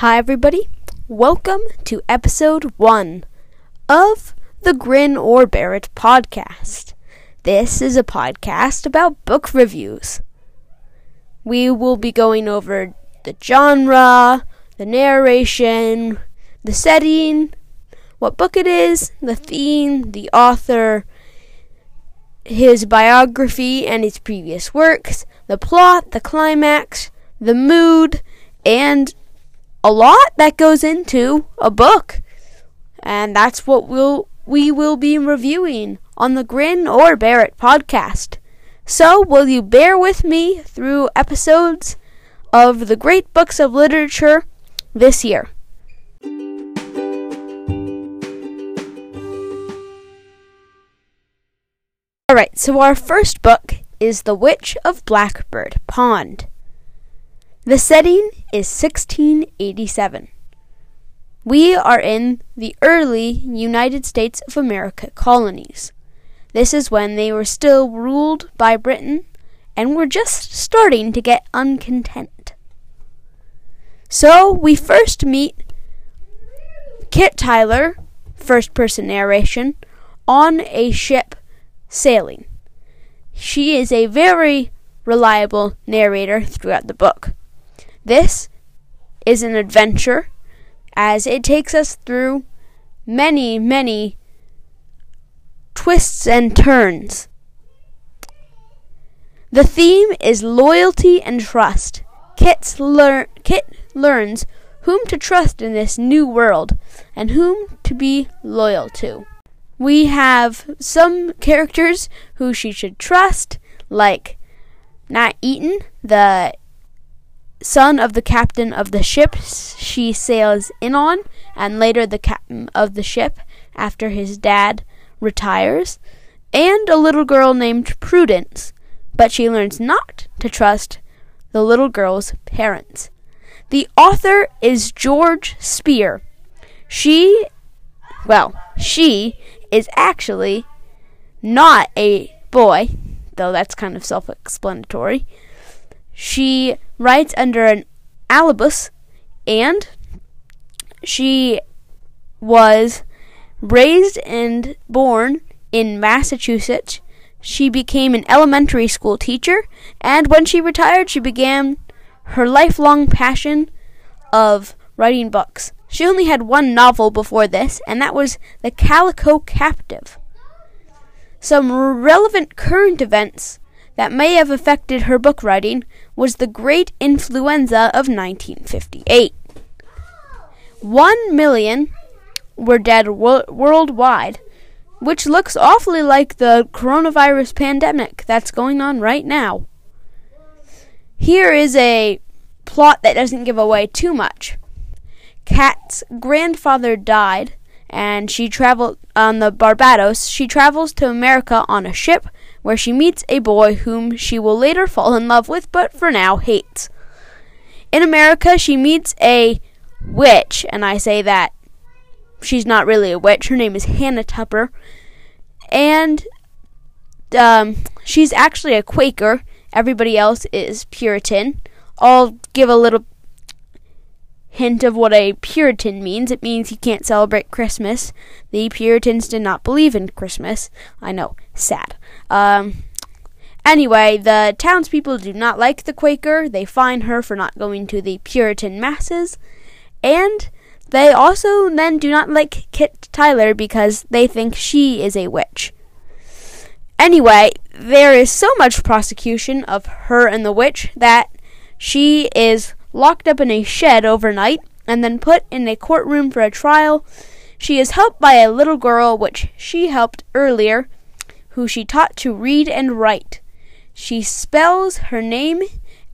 Hi, everybody. Welcome to episode one of the Grin or It podcast. This is a podcast about book reviews. We will be going over the genre, the narration, the setting, what book it is, the theme, the author, his biography and his previous works, the plot, the climax, the mood, and a lot that goes into a book. And that's what we'll we will be reviewing on the Grin or Bear It podcast. So, will you bear with me through episodes of the great books of literature this year? Alright, so our first book is The Witch of Blackbird Pond. The setting is 1687. We are in the early United States of America colonies. This is when they were still ruled by Britain and were just starting to get uncontent. So we first meet Kit Tyler, first person narration, on a ship sailing. She is a very reliable narrator throughout the book. This is an adventure as it takes us through many, many twists and turns. The theme is loyalty and trust. Kit's lear- Kit learns whom to trust in this new world and whom to be loyal to. We have some characters who she should trust, like Nat Eaton, the son of the captain of the ship she sails in on, and later the captain of the ship after his dad retires, and a little girl named Prudence, but she learns not to trust the little girl's parents. The author is George Speare. She, well, she is actually not a boy, though that's kind of self explanatory. She writes under an alibus, and she was raised and born in Massachusetts. She became an elementary school teacher, and when she retired, she began her lifelong passion of writing books. She only had one novel before this, and that was The Calico Captive. Some relevant current events that may have affected her book writing was the Great Influenza of 1958. One million were dead wo- worldwide, which looks awfully like the coronavirus pandemic that's going on right now. Here is a plot that doesn't give away too much. Kat's grandfather died, and she traveled on the Barbados. She travels to America on a ship where she meets a boy whom she will later fall in love with, but for now hates. In America, she meets a witch, and I say that she's not really a witch. Her name is Hannah Tupper, and um, she's actually a Quaker. Everybody else is Puritan. I'll give a little hint of what a Puritan means. It means you can't celebrate Christmas. The Puritans did not believe in Christmas. I know, sad. Um, anyway, the townspeople do not like the Quaker. They fine her for not going to the Puritan masses. And they also then do not like Kit Tyler because they think she is a witch. Anyway, there is so much prosecution of her and the witch that she is locked up in a shed overnight and then put in a courtroom for a trial. She is helped by a little girl, which she helped earlier, who she taught to read and write. She spells her name,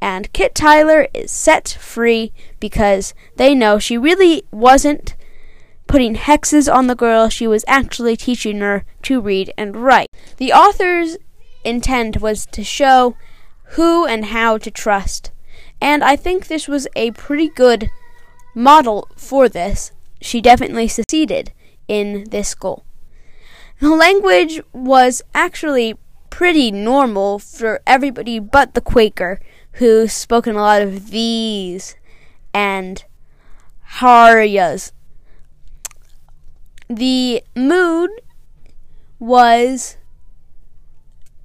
and Kit Tyler is set free because they know she really wasn't putting hexes on the girl, she was actually teaching her to read and write. The author's intent was to show who and how to trust and I think this was a pretty good model for this. She definitely succeeded in this goal. The language was actually pretty normal for everybody but the Quaker, who spoke in a lot of these and Haryas. The mood was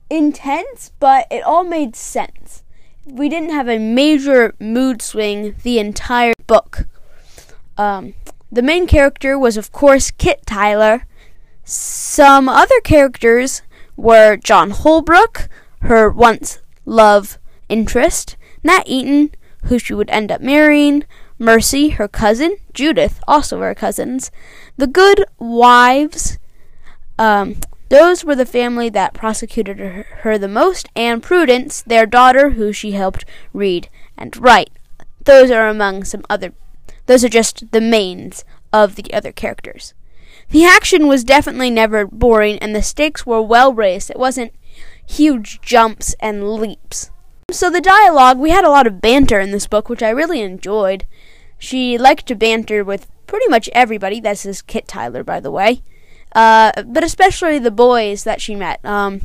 intense, but it all made sense. We didn't have a major mood swing the entire book. Um, the main character was, of course, Kit Tyler. Some other characters were John Holbrook, her once love interest, Nat Eaton, who she would end up marrying, Mercy, her cousin, Judith, also her cousins, the good wives, um, those were the family that prosecuted her, the most, and Prudence, their daughter, who she helped read and write. Those are among some other. Those are just the mains of the other characters. The action was definitely never boring, and the stakes were well raised. It wasn't huge jumps and leaps. So the dialogue, we had a lot of banter in this book, which I really enjoyed. She liked to banter with pretty much everybody. This is Kit Tyler, by the way uh, but especially the boys that she met. Um,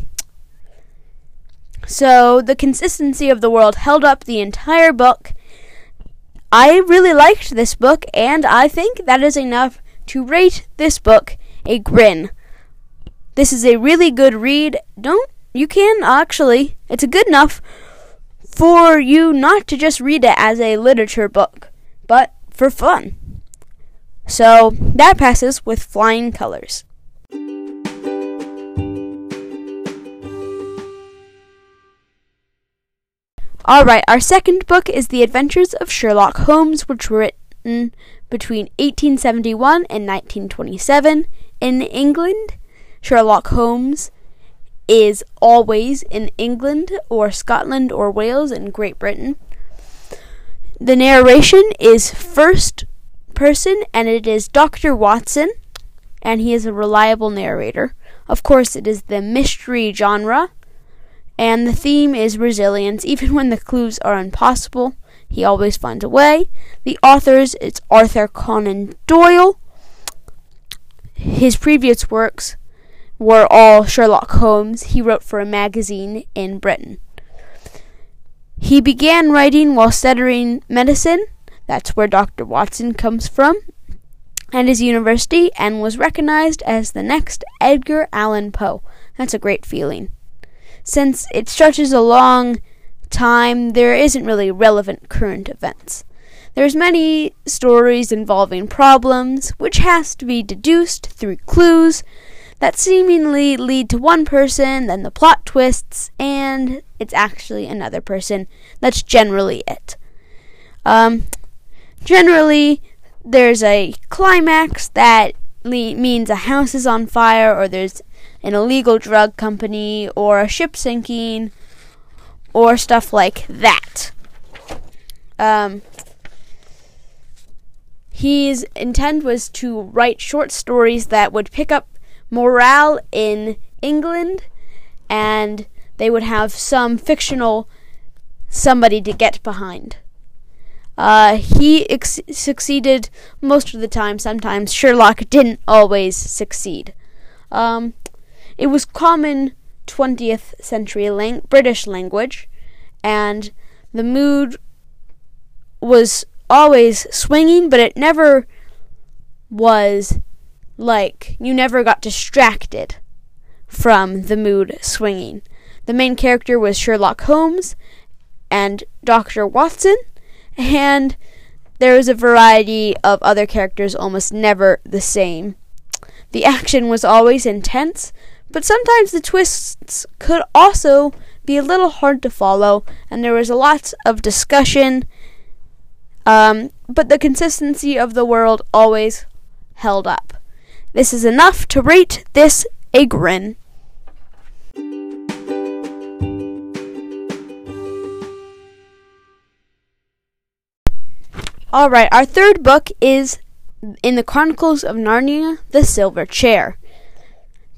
so the consistency of the world held up the entire book. I really liked this book, and I think that is enough to rate this book a grin. This is a really good read. Don't you can actually. It's good enough for you not to just read it as a literature book, but for fun. So that passes with flying colors. Alright, our second book is The Adventures of Sherlock Holmes, which were written between 1871 and 1927 in England. Sherlock Holmes is always in England or Scotland or Wales in Great Britain. The narration is first person and it is Dr. Watson, and he is a reliable narrator. Of course, it is the mystery genre and the theme is resilience. Even when the clues are impossible, he always finds a way. The authors, it's Arthur Conan Doyle. His previous works were all Sherlock Holmes. He wrote for a magazine in Britain. He began writing while studying medicine. That's where Dr. Watson comes from. And his university, and was recognized as the next Edgar Allan Poe. That's a great feeling since it stretches a long time, there isn't really relevant current events. There's many stories involving problems, which has to be deduced through clues that seemingly lead to one person, then the plot twists, and it's actually another person. That's generally it. Um, generally, there's a climax that le- means a house is on fire, or there's an illegal drug company or a ship sinking or stuff like that. Um, his intent was to write short stories that would pick up morale in England and they would have some fictional somebody to get behind. Uh, he ex- succeeded most of the time. Sometimes Sherlock didn't always succeed. Um, it was common 20th century lang- British language, and the mood was always swinging, but it never was like you never got distracted from the mood swinging. The main character was Sherlock Holmes and Dr. Watson, and there was a variety of other characters, almost never the same. The action was always intense, but sometimes the twists could also be a little hard to follow, and there was a lot of discussion. Um, but the consistency of the world always held up. This is enough to rate this a grin. Alright, our third book is in the Chronicles of Narnia The Silver Chair.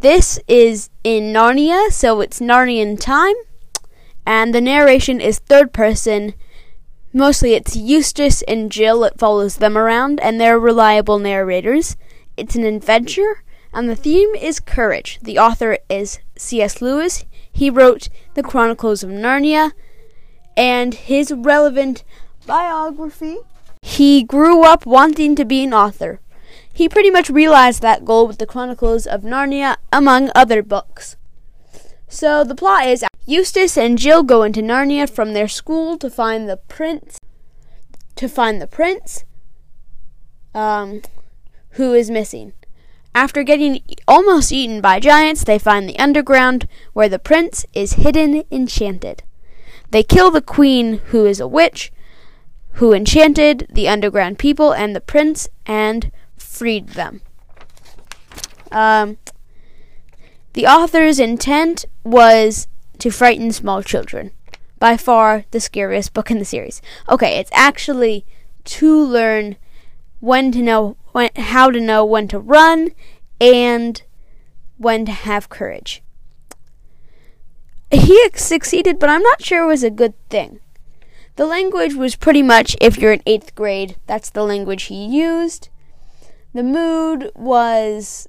This is in Narnia, so it's Narnian time, and the narration is third person. Mostly it's Eustace and Jill, it follows them around, and they're reliable narrators. It's an adventure, and the theme is courage. The author is C.S. Lewis. He wrote The Chronicles of Narnia, and his relevant biography he grew up wanting to be an author. He pretty much realized that goal with the Chronicles of Narnia, among other books. So the plot is Eustace and Jill go into Narnia from their school to find the prince to find the prince um, who is missing. After getting almost eaten by giants, they find the underground where the prince is hidden enchanted. They kill the queen, who is a witch, who enchanted the underground people and the prince and freed them. Um, the author's intent was to frighten small children. By far the scariest book in the series. Okay, it's actually to learn when to know when, how to know when to run and when to have courage. He succeeded, but I'm not sure it was a good thing. The language was pretty much if you're in eighth grade, that's the language he used. The mood was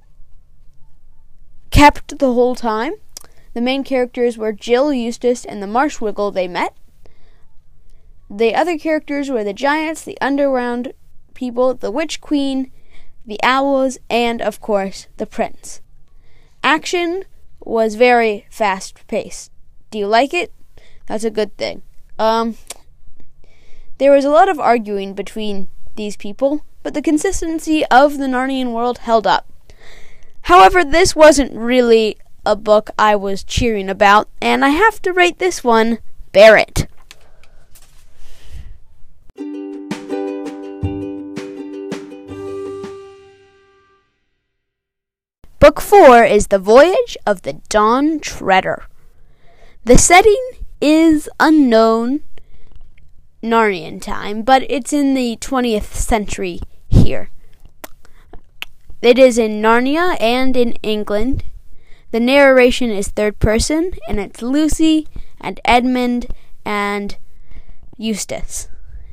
kept the whole time. The main characters were Jill, Eustace, and the Marshwiggle they met. The other characters were the giants, the underground people, the witch queen, the owls, and of course, the prince. Action was very fast paced. Do you like it? That's a good thing. Um, there was a lot of arguing between these people, but the consistency of the Narnian world held up. However, this wasn't really a book I was cheering about, and I have to rate this one bear it. Book 4 is The Voyage of the Dawn Treader. The setting is unknown Narnian time, but it's in the 20th century here. It is in Narnia and in England. The narration is third person, and it's Lucy and Edmund and Eustace.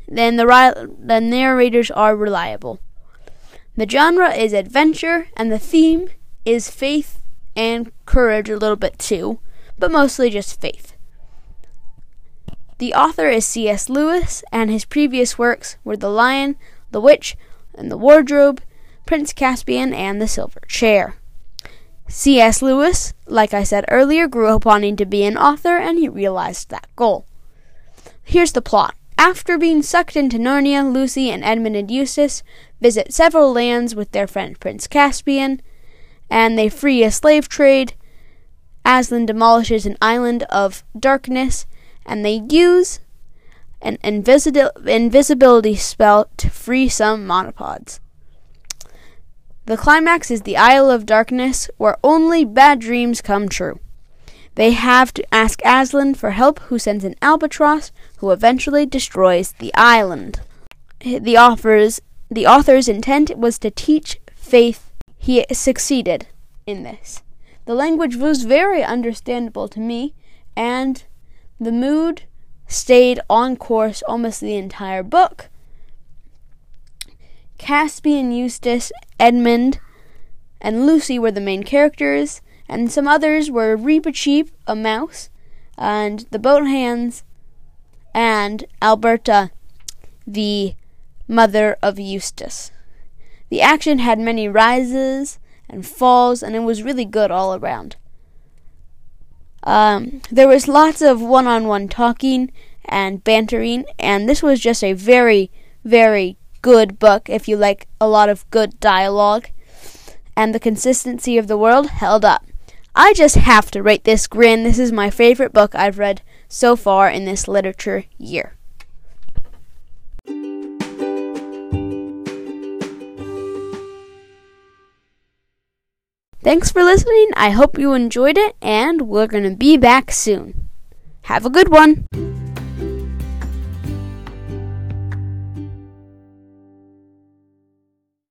Then the, the narrators are reliable. The genre is adventure, and the theme is faith and courage a little bit too, but mostly just faith. The author is C.S. Lewis, and his previous works were The Lion, The Witch, and the Wardrobe, Prince Caspian, and The Silver Chair. C.S. Lewis, like I said earlier, grew up wanting to be an author, and he realized that goal. Here's the plot. After being sucked into Narnia, Lucy and Edmund and Eustace visit several lands with their friend Prince Caspian, and they free a slave trade. Aslan demolishes an island of darkness, and they use an invisibility spell to free some monopods. The climax is the Isle of Darkness, where only bad dreams come true. They have to ask Aslan for help, who sends an albatross, who eventually destroys the island. The author's, the author's intent was to teach faith he succeeded in this. The language was very understandable to me, and the mood stayed on course almost the entire book. Caspian, Eustace, Edmund, and Lucy were the main characters, and some others were Reepicheep, a mouse, and the boat hands, and Alberta, the mother of Eustace. The action had many rises and falls, and it was really good all around. Um, there was lots of one on one talking and bantering, and this was just a very, very good book if you like a lot of good dialogue. And the consistency of the world held up. I just have to rate this Grin. This is my favorite book I've read so far in this literature year. Thanks for listening. I hope you enjoyed it, and we're going to be back soon. Have a good one.